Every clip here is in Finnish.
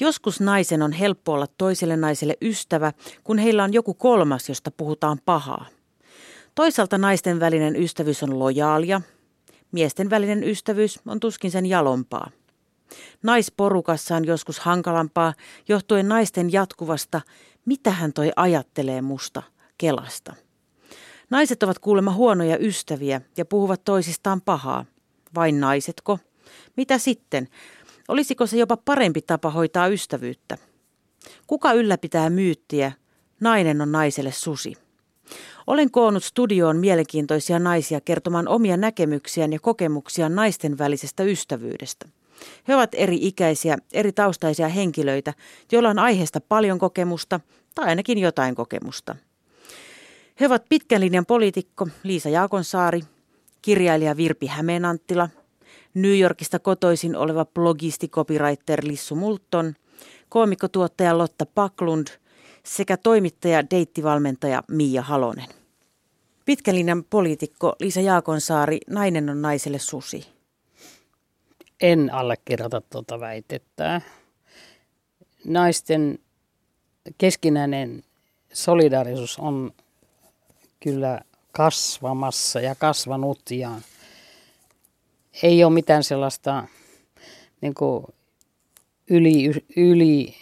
Joskus naisen on helppo olla toiselle naiselle ystävä, kun heillä on joku kolmas, josta puhutaan pahaa. Toisaalta naisten välinen ystävyys on lojaalia, miesten välinen ystävyys on tuskin sen jalompaa. Naisporukassa on joskus hankalampaa johtuen naisten jatkuvasta, mitä hän toi ajattelee musta, kelasta. Naiset ovat kuulemma huonoja ystäviä ja puhuvat toisistaan pahaa. Vain naisetko? Mitä sitten? Olisiko se jopa parempi tapa hoitaa ystävyyttä? Kuka ylläpitää myyttiä? Nainen on naiselle susi. Olen koonnut studioon mielenkiintoisia naisia kertomaan omia näkemyksiään ja kokemuksiaan naisten välisestä ystävyydestä. He ovat eri ikäisiä, eri taustaisia henkilöitä, joilla on aiheesta paljon kokemusta tai ainakin jotain kokemusta. He ovat pitkän linjan poliitikko Liisa Jaakonsaari, kirjailija Virpi Hämeenanttila, New Yorkista kotoisin oleva blogisti copywriter Lissu Multon, koomikkotuottaja Lotta Paklund sekä toimittaja deittivalmentaja Mia Halonen. Pitkän poliitikko Liisa Jaakonsaari, nainen on naiselle susi. En allekirjoita tuota väitettä. Naisten keskinäinen solidaarisuus on kyllä kasvamassa ja kasvanut ja ei ole mitään sellaista niin kuin yli, yli,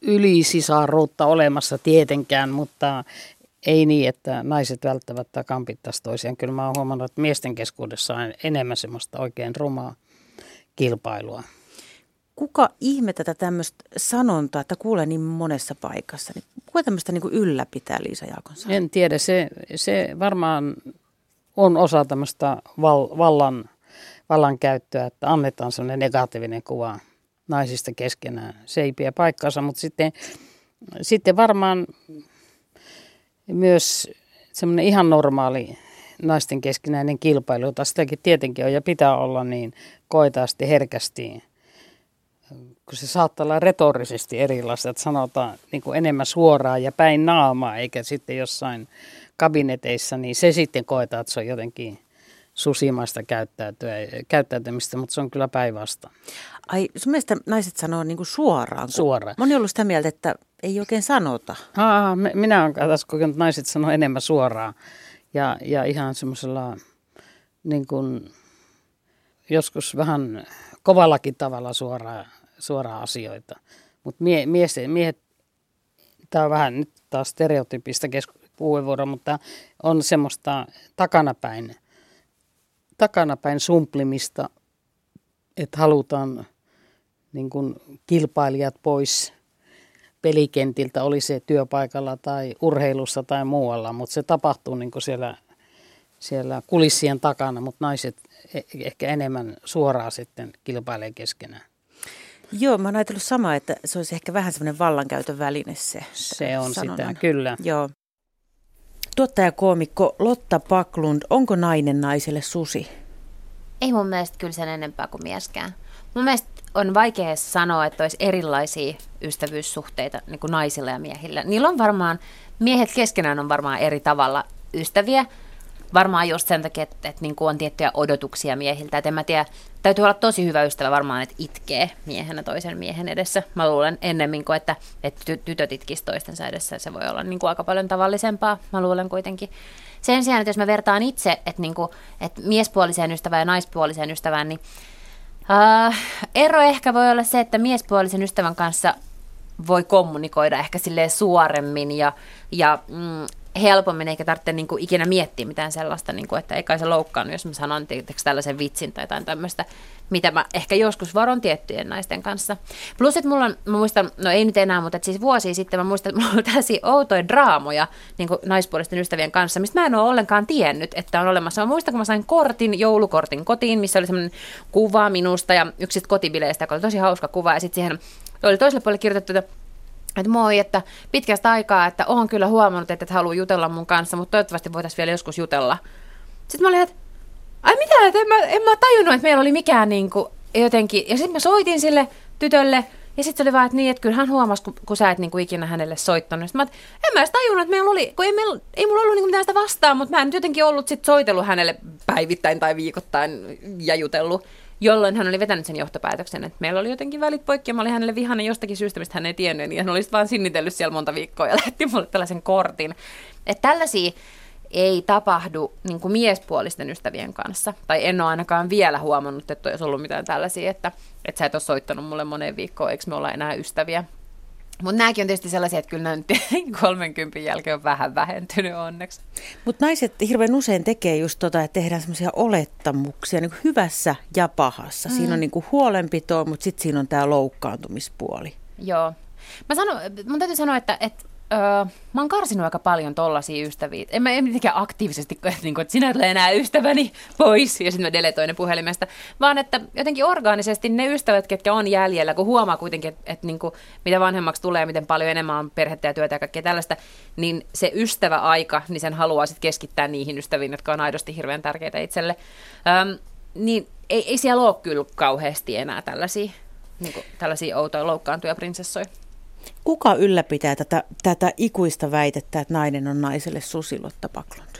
ylisisaruutta olemassa tietenkään, mutta ei niin, että naiset välttämättä kampittaisi toisiaan. Kyllä mä oon huomannut, että miesten keskuudessa on enemmän semmoista oikein rumaa kilpailua. Kuka ihme tätä tämmöistä sanontaa, että kuulee niin monessa paikassa? Niin kuka tämmöistä niin ylläpitää Liisa Jaakonsa? En tiedä, se, se varmaan on osa tämmöistä val, vallan, vallan käyttöä, että annetaan semmoinen negatiivinen kuva naisista keskenään. Se ei pidä paikkaansa, mutta sitten, sitten varmaan myös semmoinen ihan normaali naisten keskinäinen kilpailu, jota sitäkin tietenkin on ja pitää olla, niin koetaan sitten herkästi, kun se saattaa olla retorisesti erilaista, että sanotaan niin kuin enemmän suoraan ja päin naamaa, eikä sitten jossain kabineteissa, niin se sitten koetaan, että se on jotenkin susimaista käyttäytymistä, mutta se on kyllä päinvasta. Ai sun mielestä naiset sanoo niin kuin suoraan? Suoraan. Moni on ollut sitä mieltä, että ei oikein sanota. Aa, minä olen taas kokenut, että naiset sanoo enemmän suoraan ja, ja ihan semmoisella niin kuin, joskus vähän kovallakin tavalla suoraan, suoraan asioita. Mutta mie, mies, miehet, tämä on vähän nyt taas stereotypista puheenvuoro, mutta on semmoista takanapäin, takanapäin sumplimista, että halutaan niin kuin kilpailijat pois pelikentiltä, oli se työpaikalla tai urheilussa tai muualla, mutta se tapahtuu niin kuin siellä, siellä kulissien takana, mutta naiset e-, ehkä enemmän suoraan sitten kilpailee keskenään. Joo, mä oon ajatellut samaa, että se olisi ehkä vähän semmoinen vallankäytön väline se. Se on sanonnan. sitä, kyllä. Joo. Tuottajakoomikko Lotta Paklund, onko nainen naiselle susi? Ei mun mielestä kyllä sen enempää kuin mieskään. Mun mielestä on vaikea sanoa, että olisi erilaisia ystävyyssuhteita niin kuin naisilla ja miehillä. Niillä on varmaan, miehet keskenään on varmaan eri tavalla ystäviä, varmaan just sen takia, että, että niin kuin on tiettyjä odotuksia miehiltä. Että en mä tiedä, täytyy olla tosi hyvä ystävä varmaan, että itkee miehenä toisen miehen edessä. Mä luulen ennemmin kuin, että, että tytöt itkisivät toistensa edessä. Se voi olla niin kuin aika paljon tavallisempaa, mä luulen kuitenkin. Sen sijaan, että jos mä vertaan itse, että, niin kuin, että miespuoliseen ystävään ja naispuoliseen ystävään, niin Uh, ero ehkä voi olla se, että miespuolisen ystävän kanssa voi kommunikoida ehkä silleen suoremmin ja, ja mm, helpommin, eikä tarvitse niin kuin ikinä miettiä mitään sellaista, niin kuin, että ei kai se loukkaannut, jos mä sanon tällaisen vitsin tai jotain tämmöistä, mitä mä ehkä joskus varon tiettyjen naisten kanssa. Plus, että mulla on, mä muistan, no ei nyt enää, mutta siis vuosia sitten mä muistan, että mulla on tällaisia outoja draamoja niin kuin naispuolisten ystävien kanssa, mistä mä en ole ollenkaan tiennyt, että on olemassa. Mä muistan, kun mä sain kortin, joulukortin kotiin, missä oli semmoinen kuva minusta ja yksistä kotibileistä, joka oli tosi hauska kuva, ja sitten siihen oli toiselle puolelle kirjoitettu, että että moi, että pitkästä aikaa, että on kyllä huomannut, että et halua jutella mun kanssa, mutta toivottavasti voitaisiin vielä joskus jutella. Sitten mä olin, että ai mitä, että en mä, en mä tajunnut, että meillä oli mikään niin kuin jotenkin. Ja sitten mä soitin sille tytölle, ja sitten se oli vaan, että niin, että kyllä hän huomasi, kun, kun sä et niin kuin ikinä hänelle soittanut. Sitten mä, että en mä edes tajunnut, että meillä oli, kun ei, meillä, ei mulla ollut niin mitään sitä vastaan, mutta mä en nyt jotenkin ollut sit soitellut hänelle päivittäin tai viikoittain ja jutellut. Jolloin hän oli vetänyt sen johtopäätöksen, että meillä oli jotenkin välit poikki ja mä olin hänelle vihainen jostakin syystä, mistä hän ei tiennyt, niin hän oli vaan sinnitellyt siellä monta viikkoa ja lähetti mulle tällaisen kortin. Että tällaisia ei tapahdu niin kuin miespuolisten ystävien kanssa. Tai en ole ainakaan vielä huomannut, että olisi ollut mitään tällaisia, että, että sä et ole soittanut mulle moneen viikkoon, eikö me olla enää ystäviä. Mutta nämäkin on tietysti sellaisia, että kyllä nyt 30 jälkeen on vähän vähentynyt onneksi. Mutta naiset hirveän usein tekee just tota, että tehdään semmoisia olettamuksia niin hyvässä ja pahassa. Mm. Siinä on niin kuin huolenpitoa, mutta sitten siinä on tämä loukkaantumispuoli. Joo. Mä sanon, mun täytyy sanoa, että, että Öö, mä oon karsinut aika paljon tollasia ystäviä. En mä en mitenkään aktiivisesti, että, niin kuin, että sinä ole enää ystäväni pois ja sitten mä deletoin ne puhelimesta, vaan että jotenkin orgaanisesti ne ystävät, ketkä on jäljellä, kun huomaa kuitenkin, että, että niin kuin, mitä vanhemmaksi tulee, miten paljon enemmän on perhettä ja työtä ja kaikkea tällaista, niin se ystäväaika, niin sen haluaa sitten keskittää niihin ystäviin, jotka on aidosti hirveän tärkeitä itselle. Öm, niin ei, ei siellä ole kyllä kauheasti enää tällaisia, niin kuin, tällaisia outoja loukkaantuja prinsessoja. Kuka ylläpitää tätä, tätä ikuista väitettä, että nainen on naiselle susilotta Paklund?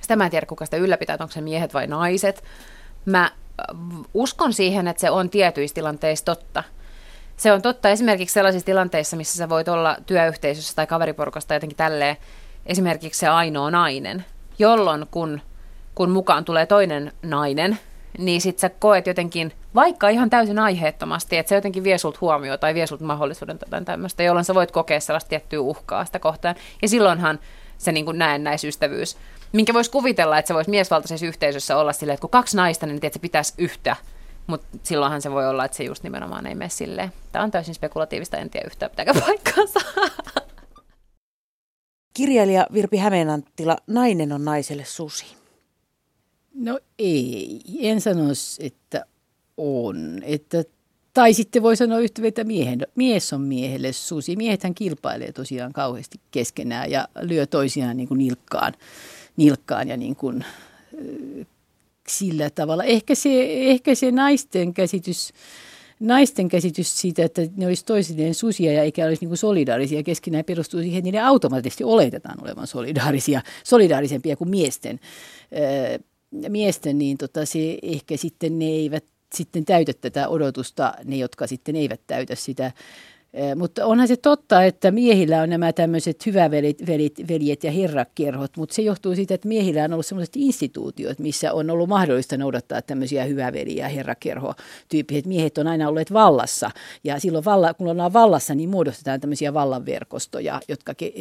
Sitä mä en tiedä, kuka sitä ylläpitää, onko se miehet vai naiset. Mä äh, uskon siihen, että se on tietyissä tilanteissa totta. Se on totta esimerkiksi sellaisissa tilanteissa, missä sä voit olla työyhteisössä tai kaveriporukasta jotenkin tälleen, esimerkiksi se ainoa nainen, jolloin kun, kun mukaan tulee toinen nainen, niin sit sä koet jotenkin, vaikka ihan täysin aiheettomasti, että se jotenkin vie sulta huomioon tai vie sulta mahdollisuuden tai tämmöistä, jolloin sä voit kokea sellaista tiettyä uhkaa sitä kohtaan. Ja silloinhan se niin näennäisystävyys, minkä voisi kuvitella, että se voisi miesvaltaisessa yhteisössä olla silleen, että kun kaksi naista, niin että se pitäisi yhtä, mutta silloinhan se voi olla, että se just nimenomaan ei mene silleen. Tämä on täysin spekulatiivista, en tiedä yhtään pitääkö paikkaansa. Kirjailija Virpi Hämeenanttila, nainen on naiselle susi. No ei, en sanoisi, että on. Että, tai sitten voi sanoa yhtä, että miehen, mies on miehelle susi. Miehethän kilpailee tosiaan kauheasti keskenään ja lyö toisiaan niin kuin nilkkaan, nilkkaan ja niin kuin, sillä tavalla. Ehkä se, ehkä se naisten käsitys naisten käsitys siitä, että ne olisi toisilleen susia ja eikä olisi niin solidaarisia keskenään perustuu siihen, että niiden automaattisesti oletetaan olevan solidaarisia, solidaarisempia kuin miesten miesten, niin tota, se ehkä sitten ne eivät sitten täytä tätä odotusta, ne jotka sitten eivät täytä sitä. Mutta onhan se totta, että miehillä on nämä tämmöiset hyvävelit velit, veljet ja herrakkerhot, mutta se johtuu siitä, että miehillä on ollut sellaiset instituutiot, missä on ollut mahdollista noudattaa tämmöisiä hyväveli- ja herrakerho-tyyppisiä. Miehet on aina olleet vallassa ja silloin valla, kun ollaan vallassa, niin muodostetaan tämmöisiä vallanverkostoja, jotka ke,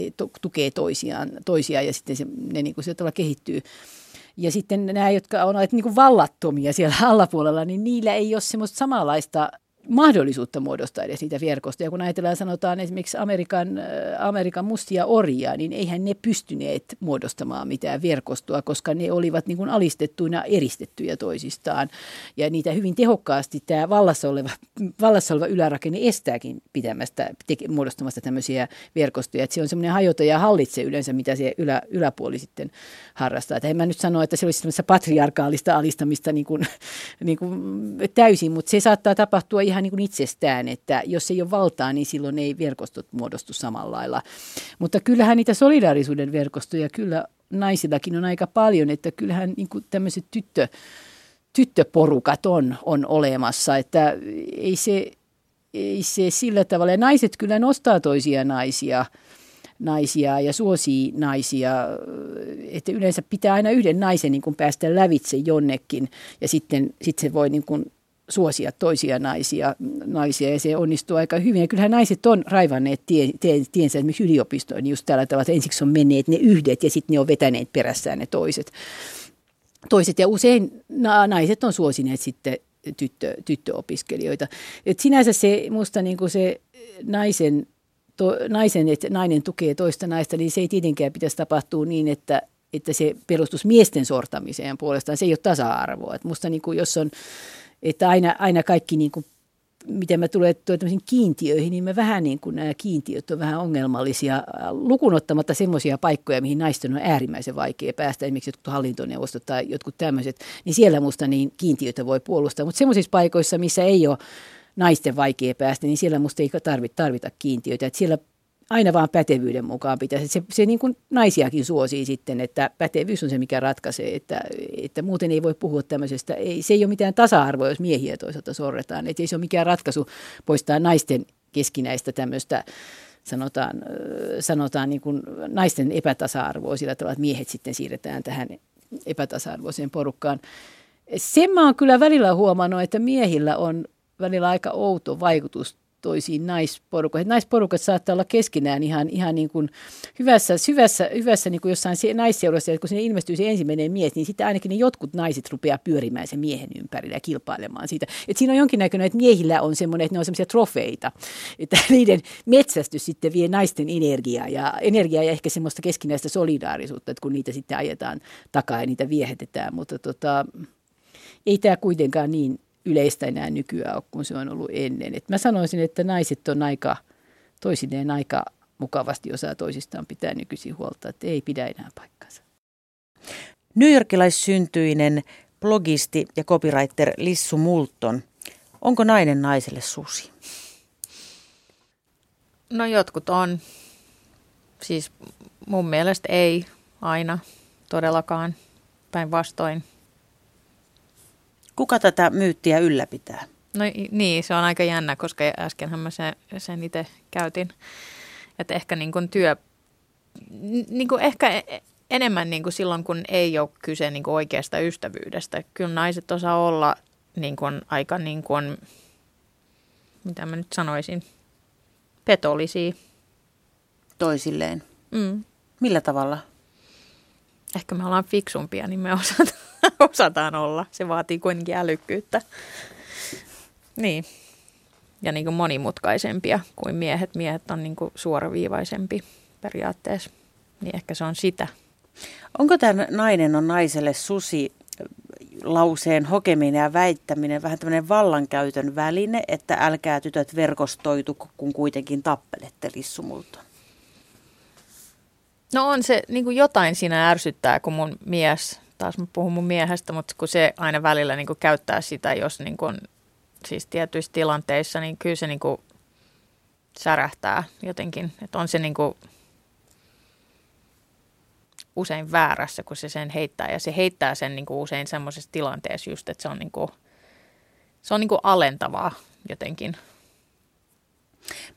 tukee toisiaan, toisiaan ja sitten se, ne niin kuin kehittyy ja sitten nämä, jotka on niin kuin vallattomia siellä allapuolella, niin niillä ei ole semmoista samanlaista mahdollisuutta muodostaa edes niitä verkostoja. Kun ajatellaan, sanotaan esimerkiksi Amerikan, äh, Amerikan mustia orjia, niin eihän ne pystyneet muodostamaan mitään verkostoa, koska ne olivat niin kuin alistettuina eristettyjä toisistaan. Ja niitä hyvin tehokkaasti tämä vallassa oleva, vallassa oleva ylärakenne estääkin pitämästä, teke, muodostamasta tämmöisiä verkostoja. Että se on semmoinen hajota ja hallitse yleensä, mitä se ylä, yläpuoli sitten harrastaa. Että en mä nyt sano, että se olisi patriarkaalista alistamista niin kuin, niin kuin täysin, mutta se saattaa tapahtua ihan niin kuin itsestään, että jos ei ole valtaa, niin silloin ei verkostot muodostu samalla lailla. Mutta kyllähän niitä solidaarisuuden verkostoja kyllä naisillakin on aika paljon, että kyllähän niin kuin tämmöiset tyttö, tyttöporukat on, on olemassa, että ei se, ei se sillä tavalla. Ja naiset kyllä nostaa toisia naisia – naisia ja suosii naisia, että yleensä pitää aina yhden naisen niin kuin päästä lävitse jonnekin ja sitten sit se voi niin kuin suosia toisia naisia, naisia ja se onnistuu aika hyvin. Ja kyllähän naiset on raivanneet tie, tie, tiensä esimerkiksi yliopistoon just tällä tavalla, että ensiksi on menneet ne yhdet ja sitten ne on vetäneet perässään ne toiset. toiset. Ja usein naiset on suosineet sitten tyttö, tyttöopiskelijoita. Et sinänsä se musta niin kuin se naisen to, naisen, että nainen tukee toista naista, niin se ei tietenkään pitäisi tapahtua niin, että, että se perustus miesten sortamiseen puolestaan. Se ei ole tasa-arvoa. Että musta niin kuin, jos on, että aina, aina kaikki niin kuin miten mä tulen kiintiöihin, niin mä vähän niin kuin nämä kiintiöt on vähän ongelmallisia, lukunottamatta semmoisia paikkoja, mihin naisten on äärimmäisen vaikea päästä, esimerkiksi jotkut hallintoneuvostot tai jotkut tämmöiset, niin siellä musta niin kiintiöitä voi puolustaa. Mutta semmoisissa paikoissa, missä ei ole naisten vaikea päästä, niin siellä musta ei tarvita, tarvita kiintiöitä. Että siellä aina vaan pätevyyden mukaan pitäisi. Se, se niin kuin naisiakin suosii sitten, että pätevyys on se, mikä ratkaisee, että, että muuten ei voi puhua tämmöisestä. Ei, se ei ole mitään tasa-arvoa, jos miehiä toisaalta sorretaan. Että ei se ole mikään ratkaisu poistaa naisten keskinäistä tämmöistä sanotaan, sanotaan niin kuin naisten epätasa-arvoa sillä tavalla, että miehet sitten siirretään tähän epätasa-arvoiseen porukkaan. Sen mä oon kyllä välillä huomannut, että miehillä on välillä aika outo vaikutus toisiin naisporukoihin. Naisporukat saattaa olla keskenään ihan, ihan niin kuin hyvässä, hyvässä, hyvässä niin kuin jossain naisseurassa, että kun sinne ilmestyy se ensimmäinen mies, niin sitten ainakin ne jotkut naiset rupeaa pyörimään sen miehen ympärillä ja kilpailemaan siitä. Et siinä on jonkinnäköinen, että miehillä on semmoinen, että ne on semmoisia trofeita, että niiden metsästys sitten vie naisten energiaa ja, energiaa ja ehkä semmoista keskinäistä solidaarisuutta, että kun niitä sitten ajetaan takaa ja niitä viehetetään, mutta tota, ei tämä kuitenkaan niin yleistä enää nykyään ole kuin se on ollut ennen. Et mä sanoisin, että naiset on aika toisineen aika mukavasti osaa toisistaan pitää nykyisin huolta, että ei pidä enää paikkansa. Newyorkilaissyntyinen blogisti ja copywriter Lissu Multon. Onko nainen naiselle susi? No jotkut on. Siis mun mielestä ei aina todellakaan päinvastoin. Kuka tätä myyttiä ylläpitää? No niin, se on aika jännä, koska äskenhän mä sen, sen itse käytin. Että ehkä niin kuin työ, niin kuin ehkä e, enemmän niin kuin silloin, kun ei ole kyse niin kuin oikeasta ystävyydestä. Kyllä naiset osaa olla niin kuin aika, niin kuin, mitä mä nyt sanoisin, petollisia. Toisilleen? Mm. Millä tavalla? Ehkä me ollaan fiksumpia, niin me osataan osataan olla. Se vaatii kuitenkin älykkyyttä. Niin. Ja niin kuin monimutkaisempia kuin miehet. Miehet on niin kuin suoraviivaisempi periaatteessa. Niin ehkä se on sitä. Onko tämä nainen on naiselle susi lauseen hokeminen ja väittäminen vähän tämmöinen vallankäytön väline, että älkää tytöt verkostoitu, kun kuitenkin tappelette lissumulta? No on se, niin kuin jotain siinä ärsyttää, kun mun mies taas mä puhun mun miehestä, mutta kun se aina välillä niin kuin käyttää sitä, jos niin kuin, siis tietyissä tilanteissa, niin kyllä se niin kuin särähtää jotenkin. Että on se niin kuin usein väärässä, kun se sen heittää. Ja se heittää sen niin kuin usein semmoisessa tilanteessa just, että se on, niin kuin, se on niin kuin alentavaa jotenkin.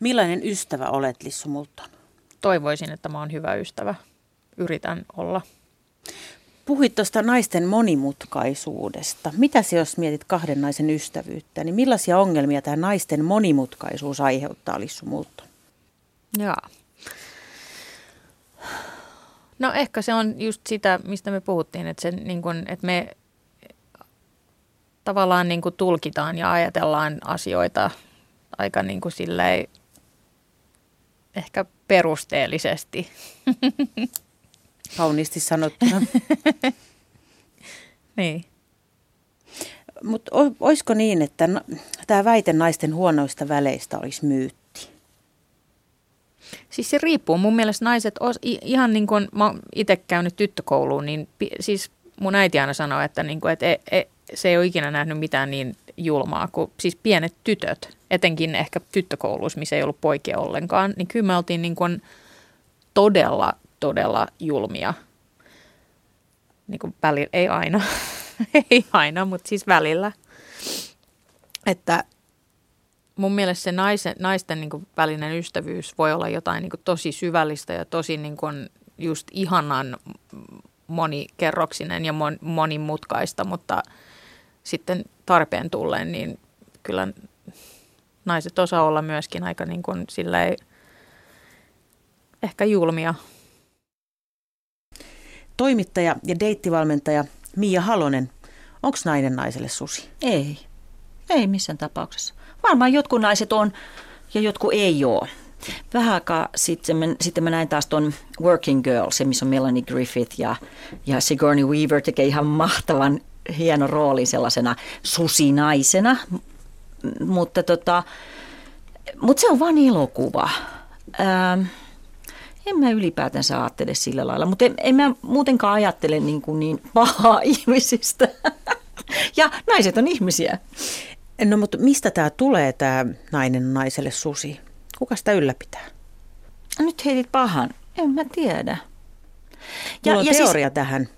Millainen ystävä olet, Lissu Multon? Toivoisin, että mä oon hyvä ystävä. Yritän olla. Puhuit tuosta naisten monimutkaisuudesta. Mitä se, jos mietit kahden naisen ystävyyttä, niin millaisia ongelmia tämä naisten monimutkaisuus aiheuttaa, Lissu Multon? Joo. No ehkä se on just sitä, mistä me puhuttiin, että, se, niin kun, että me tavallaan niin kuin tulkitaan ja ajatellaan asioita aika niin kuin silleen, ehkä perusteellisesti. Kauniisti sanottuna. niin. Mutta olisiko niin, että tämä väite naisten huonoista väleistä olisi myytti? Siis se riippuu. Mun mielestä naiset, os, ihan niin kuin mä itse käynyt tyttökouluun, niin siis mun äiti aina sanoi, että, niin kuin, että e, e, se ei ole ikinä nähnyt mitään niin julmaa kuin siis pienet tytöt, etenkin ehkä tyttökouluissa, missä ei ollut poikia ollenkaan, niin kyllä me oltiin niin kuin todella todella julmia. Niin kuin ei aina, ei aina, mutta siis välillä. Että mun mielestä se naisen, naisten niin kuin välinen ystävyys voi olla jotain niin kuin tosi syvällistä ja tosi niin kuin just ihanan monikerroksinen ja mon, monimutkaista, mutta sitten tarpeen tulleen, niin kyllä naiset osaa olla myöskin aika niin kuin silleen, ehkä julmia Toimittaja ja deittivalmentaja Mia Halonen, onko nainen naiselle susi? Ei, ei missään tapauksessa. Varmaan jotkut naiset on ja jotkut ei ole. Vähän aikaa sitten mä, sitten mä näin taas ton Working Girl, se missä on Melanie Griffith ja, ja Sigourney Weaver tekee ihan mahtavan hieno rooli sellaisena susinaisena. Mutta tota, mut se on vain elokuva. Ähm, en mä ylipäätänsä ajattele sillä lailla, mutta en, en mä muutenkaan ajattele niin, kuin niin pahaa ihmisistä. ja naiset on ihmisiä. No mutta mistä tämä tulee, tämä nainen naiselle susi? Kuka sitä ylläpitää? Nyt heitit pahan. En mä tiedä. Ja, Mulla on ja siis- teoria siis... tähän.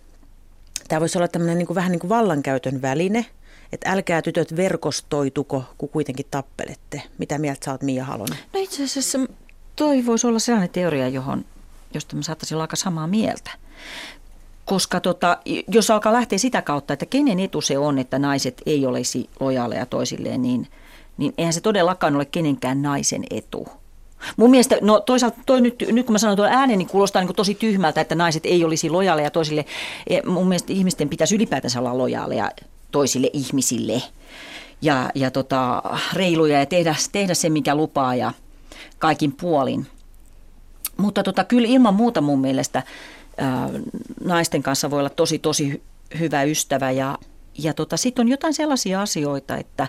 Tämä voisi olla tämmöinen niin kuin, vähän niin kuin vallankäytön väline, että älkää tytöt verkostoituko, kun kuitenkin tappelette. Mitä mieltä sä oot Mia Halonen? No itse asiassa toi voisi olla sellainen teoria, johon, josta mä saattaisin olla aika samaa mieltä. Koska tota, jos alkaa lähteä sitä kautta, että kenen etu se on, että naiset ei olisi lojaaleja toisilleen, niin, niin eihän se todellakaan ole kenenkään naisen etu. Mun mielestä, no toisaalta toi nyt, nyt kun mä sanon tuon äänen, niin kuulostaa niin tosi tyhmältä, että naiset ei olisi lojaaleja toisille. E, mun mielestä ihmisten pitäisi ylipäätänsä olla lojaaleja toisille ihmisille ja, ja tota, reiluja ja tehdä, tehdä se, mikä lupaa ja kaikin puolin. Mutta tota, kyllä ilman muuta mun mielestä ää, naisten kanssa voi olla tosi, tosi hyvä ystävä ja, ja tota, sitten on jotain sellaisia asioita, että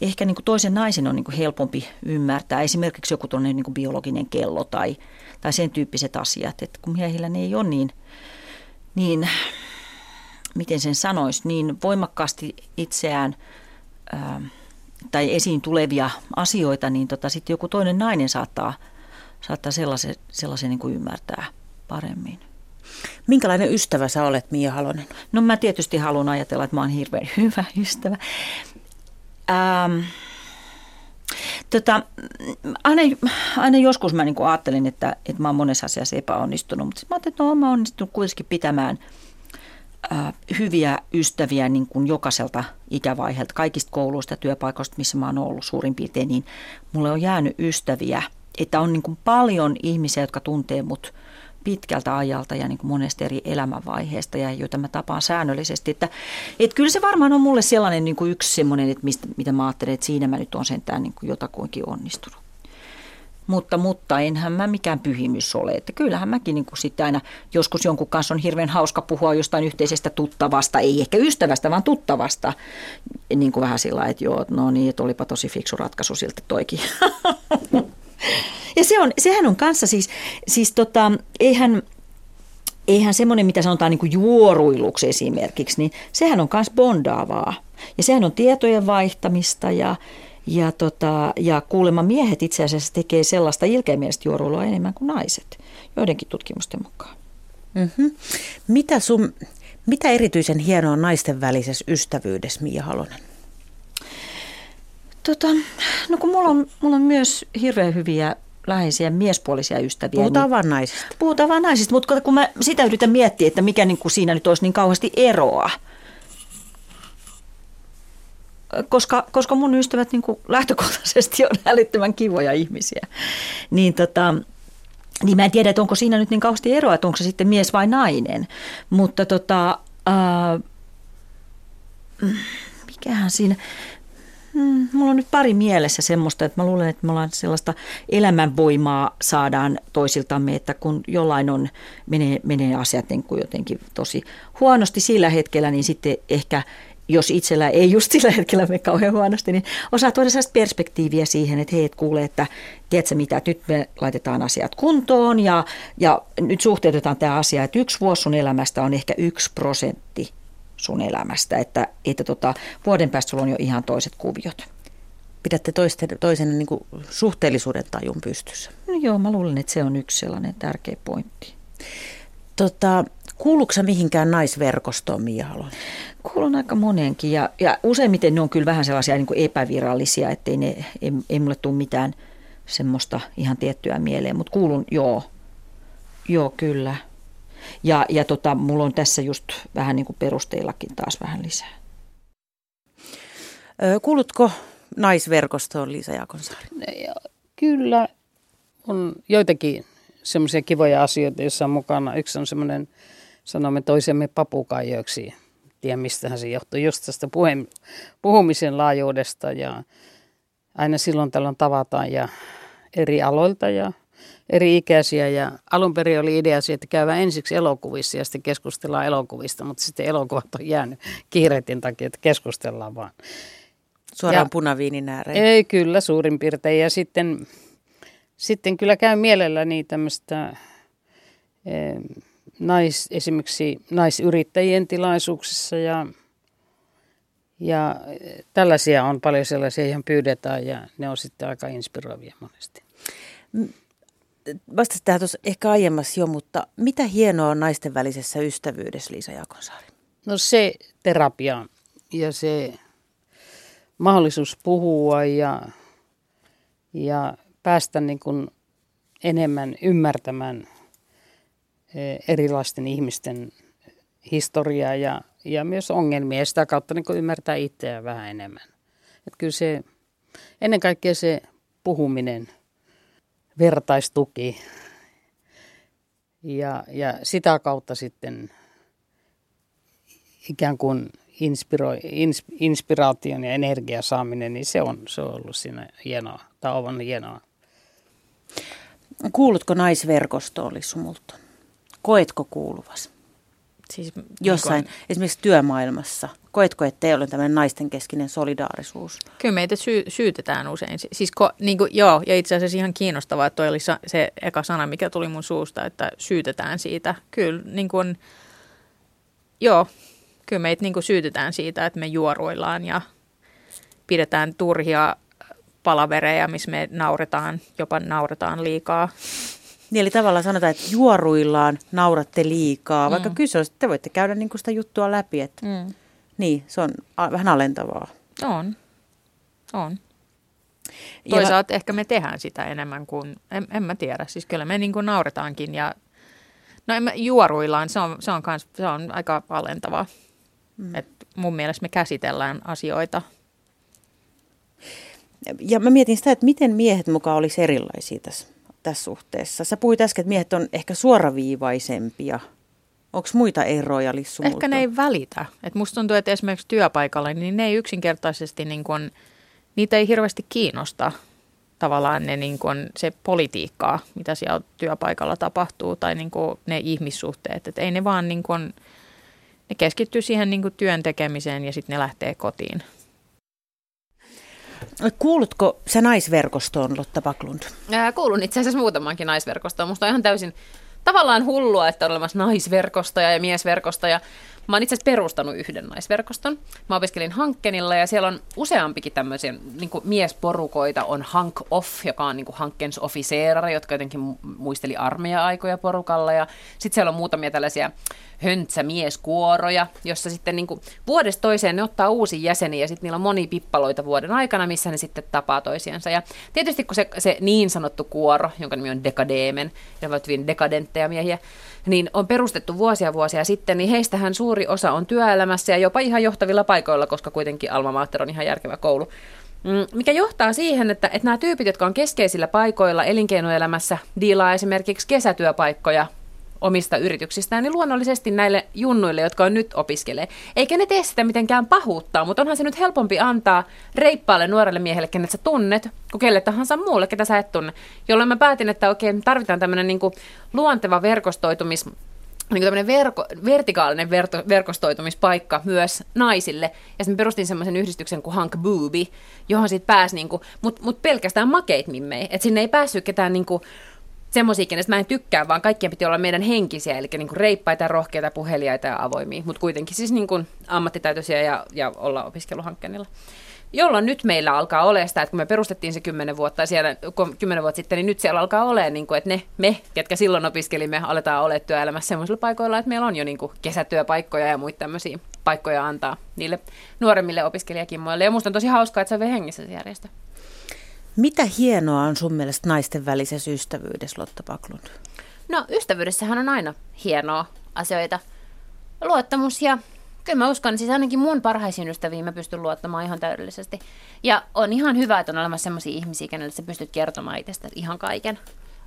ehkä niin toisen naisen on niin helpompi ymmärtää. Esimerkiksi joku tuonne niin biologinen kello tai, tai sen tyyppiset asiat. Että kun miehillä ne ei ole niin, niin miten sen sanoisi, niin voimakkaasti itseään ää, tai esiin tulevia asioita, niin tota, sitten joku toinen nainen saattaa, saattaa sellaisen, sellaisen niin kuin ymmärtää paremmin. Minkälainen ystävä sä olet, Mia Halonen? No mä tietysti haluan ajatella, että mä oon hirveän hyvä ystävä. Ähm, tota, aina, aina joskus mä niin ajattelin, että, että mä oon monessa asiassa epäonnistunut, mutta mä ajattelin, että no, mä onnistunut kuitenkin pitämään hyviä ystäviä niin kuin jokaiselta ikävaiheelta, kaikista kouluista ja työpaikoista, missä mä oon ollut suurin piirtein, niin mulle on jäänyt ystäviä. Että on niin kuin paljon ihmisiä, jotka tuntee mut – pitkältä ajalta ja niin kuin monesta eri elämänvaiheesta ja joita mä tapaan säännöllisesti. Että, että kyllä se varmaan on mulle sellainen niin kuin yksi semmoinen, että mistä, mitä mä ajattelen, että siinä mä nyt on sentään niin kuin jotakuinkin onnistunut. Mutta, mutta enhän mä mikään pyhimys ole. Että kyllähän mäkin niin kuin sitten aina joskus jonkun kanssa on hirveän hauska puhua jostain yhteisestä tuttavasta, ei ehkä ystävästä, vaan tuttavasta. Niin kuin vähän sillä että joo, no niin, että olipa tosi fiksu ratkaisu siltä toikin. Ja se on, sehän on kanssa siis, siis tota, eihän, eihän semmoinen, mitä sanotaan niin kuin juoruiluksi esimerkiksi, niin sehän on myös bondaavaa. Ja sehän on tietojen vaihtamista ja, ja, tota, ja kuulemma miehet itse asiassa tekee sellaista ilkeämielistä juoruilua enemmän kuin naiset, joidenkin tutkimusten mukaan. Mm-hmm. Mitä, sun, mitä erityisen hienoa on naisten välisessä ystävyydessä, Mia Halonen? Tota, no kun mulla on, mulla on myös hirveän hyviä läheisiä miespuolisia ystäviä. Puhutaan niin, vaan naisista. Puhutaan vaan naisista, mutta kun mä sitä yritän miettiä, että mikä niin kuin siinä nyt olisi niin kauheasti eroa. Koska, koska mun ystävät niin lähtökohtaisesti on älyttömän kivoja ihmisiä. Niin, tota, niin mä en tiedä, että onko siinä nyt niin kauheasti eroa, että onko se sitten mies vai nainen. Mutta tota, ää, mikähän siinä, Mm, mulla on nyt pari mielessä semmoista, että mä luulen, että me ollaan sellaista elämänvoimaa saadaan toisiltamme, että kun jollain on, menee, menee asiat niin kuin jotenkin tosi huonosti sillä hetkellä, niin sitten ehkä jos itsellä ei just sillä hetkellä mene kauhean huonosti, niin osaa tuoda sellaista perspektiiviä siihen, että hei, et kuule, että tiedätkö mitä, että nyt me laitetaan asiat kuntoon ja, ja nyt suhteutetaan tämä asia, että yksi vuosi sun elämästä on ehkä yksi prosentti sun elämästä, että, että tota, vuoden päästä sulla on jo ihan toiset kuviot. Pidätte toisten, toisen niin kuin suhteellisuuden tajun pystyssä? No joo, mä luulen, että se on yksi sellainen tärkeä pointti. Tota, kuuluuko mihinkään naisverkostoon, Mia Halonen? Kuulun aika moneenkin ja, ja useimmiten ne on kyllä vähän sellaisia niin kuin epävirallisia, ettei ne, ei, ei mulle tule mitään semmoista ihan tiettyä mieleen, mutta kuulun joo, joo kyllä. Ja, ja tota, mulla on tässä just vähän niin kuin perusteillakin taas vähän lisää. Kuulutko naisverkostoon Liisa Jaakonsaari? Kyllä on joitakin semmoisia kivoja asioita, joissa on mukana. Yksi on semmoinen, sanomme toisemme papukaijoiksi. Tiedän, mistähän se johtuu, just tästä puhumisen laajuudesta ja aina silloin tällöin tavataan ja eri aloilta ja eri-ikäisiä ja alun perin oli idea että käydään ensiksi elokuvissa ja sitten keskustellaan elokuvista, mutta sitten elokuvat on jäänyt kiireitin takia, että keskustellaan vaan. Suoraan ja, punaviinin ääreen. Ei, kyllä suurin piirtein ja sitten, sitten kyllä käy mielelläni tämmöistä nais, esimerkiksi naisyrittäjien tilaisuuksissa ja ja tällaisia on paljon sellaisia, joihin pyydetään ja ne on sitten aika inspiroivia monesti. vastasit tähän tuossa ehkä aiemmassa jo, mutta mitä hienoa on naisten välisessä ystävyydessä, Liisa Jaakonsaari? No se terapia ja se mahdollisuus puhua ja, ja päästä niin kuin enemmän ymmärtämään eh, erilaisten ihmisten historiaa ja, ja myös ongelmia ja sitä kautta niin ymmärtää itseä vähän enemmän. Et kyllä se, ennen kaikkea se puhuminen, vertaistuki ja, ja sitä kautta sitten ikään kuin inspiro, ins, inspiraation ja energian saaminen, niin se on, se on ollut siinä hienoa, tai on hienoa. Kuulutko naisverkostoon, Lissu Multon? Koetko kuuluvas? Siis, Jossain, niin kun, esimerkiksi työmaailmassa. Koetko, että ei ole tämmöinen naisten keskinen solidaarisuus? Kyllä meitä sy- syytetään usein. Siis ko, niin kuin, joo, ja itse asiassa ihan kiinnostavaa, että toi oli se eka sana, mikä tuli mun suusta, että syytetään siitä. Kyllä, niin kuin, joo, kyllä meitä niin kuin syytetään siitä, että me juoruillaan ja pidetään turhia palavereja, missä me nauretaan, jopa nauretaan liikaa. Niin, eli tavallaan sanotaan, että juoruillaan nauratte liikaa, vaikka mm. kyse on, te voitte käydä niin sitä juttua läpi, että mm. niin, se on a- vähän alentavaa. On, on. Toisaalta ja ehkä me tehdään sitä enemmän kuin, en, en mä tiedä, siis kyllä me niin kuin nauretaankin ja no en mä, juoruillaan, se on, se on, kans, se on aika alentavaa. Mm. Et mun mielestä me käsitellään asioita. Ja mä mietin sitä, että miten miehet mukaan olisi erilaisia tässä, tässä suhteessa. Sä puhuit äsken, että miehet on ehkä suoraviivaisempia. Onko muita eroja Lissu Ehkä ne ei välitä. Et musta tuntuu, että esimerkiksi työpaikalla, niin ne ei yksinkertaisesti, niin kun, niitä ei hirveästi kiinnosta tavallaan ne, niin kun, se politiikkaa, mitä siellä työpaikalla tapahtuu, tai niin kun, ne ihmissuhteet. Et ei ne vaan niin kun, ne keskittyy siihen niin työn tekemiseen ja sitten ne lähtee kotiin. Kuulutko sä naisverkostoon, Lotta Paklund? Ää, kuulun itse asiassa muutamankin naisverkostoon. Musta on ihan täysin tavallaan hullua, että on olemassa naisverkostoja ja miesverkostoja. Mä oon itse asiassa perustanut yhden naisverkoston. Mä opiskelin Hankkenilla ja siellä on useampikin tämmöisiä niin miesporukoita. On Hank Off, joka on niin Hankkens officerari, jotka jotenkin muisteli armeija-aikoja porukalla. Ja sitten siellä on muutamia tällaisia höntsämieskuoroja, jossa sitten niin vuodesta toiseen ne ottaa uusia jäseniä ja sitten niillä on moni pippaloita vuoden aikana, missä ne sitten tapaa toisiansa. Ja tietysti kun se, se niin sanottu kuoro, jonka nimi on Dekademen, ja ovat hyvin dekadentteja miehiä, niin on perustettu vuosia vuosia sitten, niin heistähän suuri osa on työelämässä ja jopa ihan johtavilla paikoilla, koska kuitenkin Alma Mater on ihan järkevä koulu. Mm, mikä johtaa siihen, että, että nämä tyypit, jotka on keskeisillä paikoilla elinkeinoelämässä, diilaa esimerkiksi kesätyöpaikkoja omista yrityksistään, niin luonnollisesti näille junnuille, jotka on nyt opiskelee. Eikä ne tee sitä mitenkään pahuuttaa, mutta onhan se nyt helpompi antaa reippaalle nuorelle miehelle, kenet sä tunnet, kuin kelle tahansa muulle, ketä sä et tunne. Jolloin mä päätin, että oikein tarvitaan tämmöinen niin luonteva verkostoitumis niin kuin verko, vertikaalinen verto, verkostoitumispaikka myös naisille. Ja sitten perustin semmoisen yhdistyksen kuin Hank Booby, johon sitten pääsi, niin mutta mut pelkästään makeit mimmei. Että sinne ei päässyt ketään niin kuin, semmoisia, kenestä mä en tykkää, vaan kaikkien piti olla meidän henkisiä, eli niin kuin reippaita, rohkeita, puheliaita ja avoimia, mutta kuitenkin siis niin kuin ammattitaitoisia ja, ja olla opiskeluhankkeenilla. Jolloin nyt meillä alkaa olla sitä, että kun me perustettiin se kymmenen vuotta siellä, kymmenen vuotta sitten, niin nyt siellä alkaa olemaan, niin kuin, että ne, me, ketkä silloin opiskelimme, aletaan olemaan työelämässä sellaisilla paikoilla, että meillä on jo niin kuin kesätyöpaikkoja ja muita tämmöisiä paikkoja antaa niille nuoremmille opiskelijakimmoille. Ja musta on tosi hauskaa, että se on hengissä se järjestö. Mitä hienoa on sun mielestä naisten välisessä ystävyydessä, Lotta Paklund? No ystävyydessähän on aina hienoa asioita. Luottamus ja kyllä mä uskon, siis ainakin mun parhaisiin ystäviin mä pystyn luottamaan ihan täydellisesti. Ja on ihan hyvä, että on olemassa sellaisia ihmisiä, kenelle sä pystyt kertomaan itsestä ihan kaiken.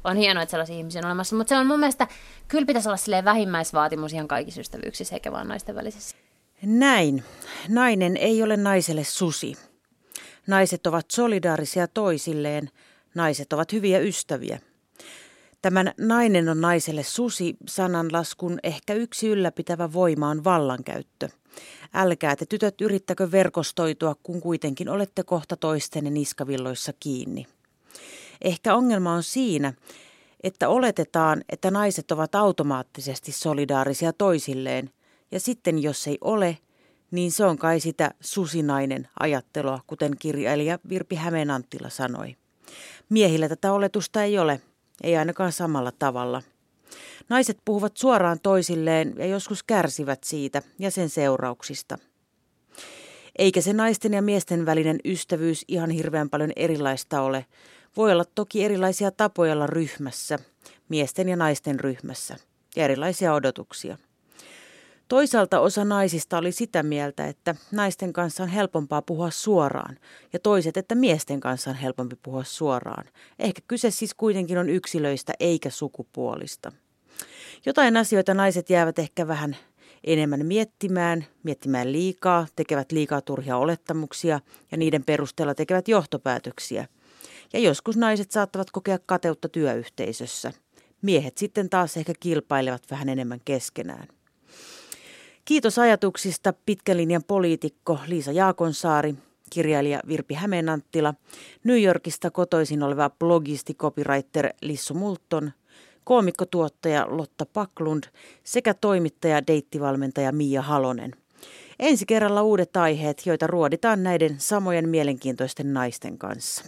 On hienoa, että sellaisia ihmisiä on olemassa, mutta se on mun mielestä, kyllä pitäisi olla vähimmäisvaatimus ihan kaikissa ystävyyksissä, eikä vaan naisten välisissä. Näin. Nainen ei ole naiselle susi. Naiset ovat solidaarisia toisilleen, naiset ovat hyviä ystäviä. Tämän nainen on naiselle susi sananlaskun ehkä yksi ylläpitävä voima on vallankäyttö. Älkää te tytöt yrittäkö verkostoitua, kun kuitenkin olette kohta toistenne niskavilloissa kiinni. Ehkä ongelma on siinä, että oletetaan, että naiset ovat automaattisesti solidaarisia toisilleen, ja sitten jos ei ole – niin se on kai sitä susinainen ajattelua, kuten kirjailija Virpi Hämeen Anttila sanoi. Miehillä tätä oletusta ei ole, ei ainakaan samalla tavalla. Naiset puhuvat suoraan toisilleen ja joskus kärsivät siitä ja sen seurauksista. Eikä se naisten ja miesten välinen ystävyys ihan hirveän paljon erilaista ole. Voi olla toki erilaisia tapoja olla ryhmässä, miesten ja naisten ryhmässä, ja erilaisia odotuksia. Toisaalta osa naisista oli sitä mieltä, että naisten kanssa on helpompaa puhua suoraan ja toiset, että miesten kanssa on helpompi puhua suoraan. Ehkä kyse siis kuitenkin on yksilöistä eikä sukupuolista. Jotain asioita naiset jäävät ehkä vähän enemmän miettimään, miettimään liikaa, tekevät liikaa turhia olettamuksia ja niiden perusteella tekevät johtopäätöksiä. Ja joskus naiset saattavat kokea kateutta työyhteisössä. Miehet sitten taas ehkä kilpailevat vähän enemmän keskenään. Kiitos ajatuksista pitkän linjan poliitikko Liisa Jaakonsaari, kirjailija Virpi Hämeenanttila, New Yorkista kotoisin oleva blogisti copywriter Lissu Multon, koomikkotuottaja Lotta Paklund sekä toimittaja deittivalmentaja Mia Halonen. Ensi kerralla uudet aiheet, joita ruoditaan näiden samojen mielenkiintoisten naisten kanssa.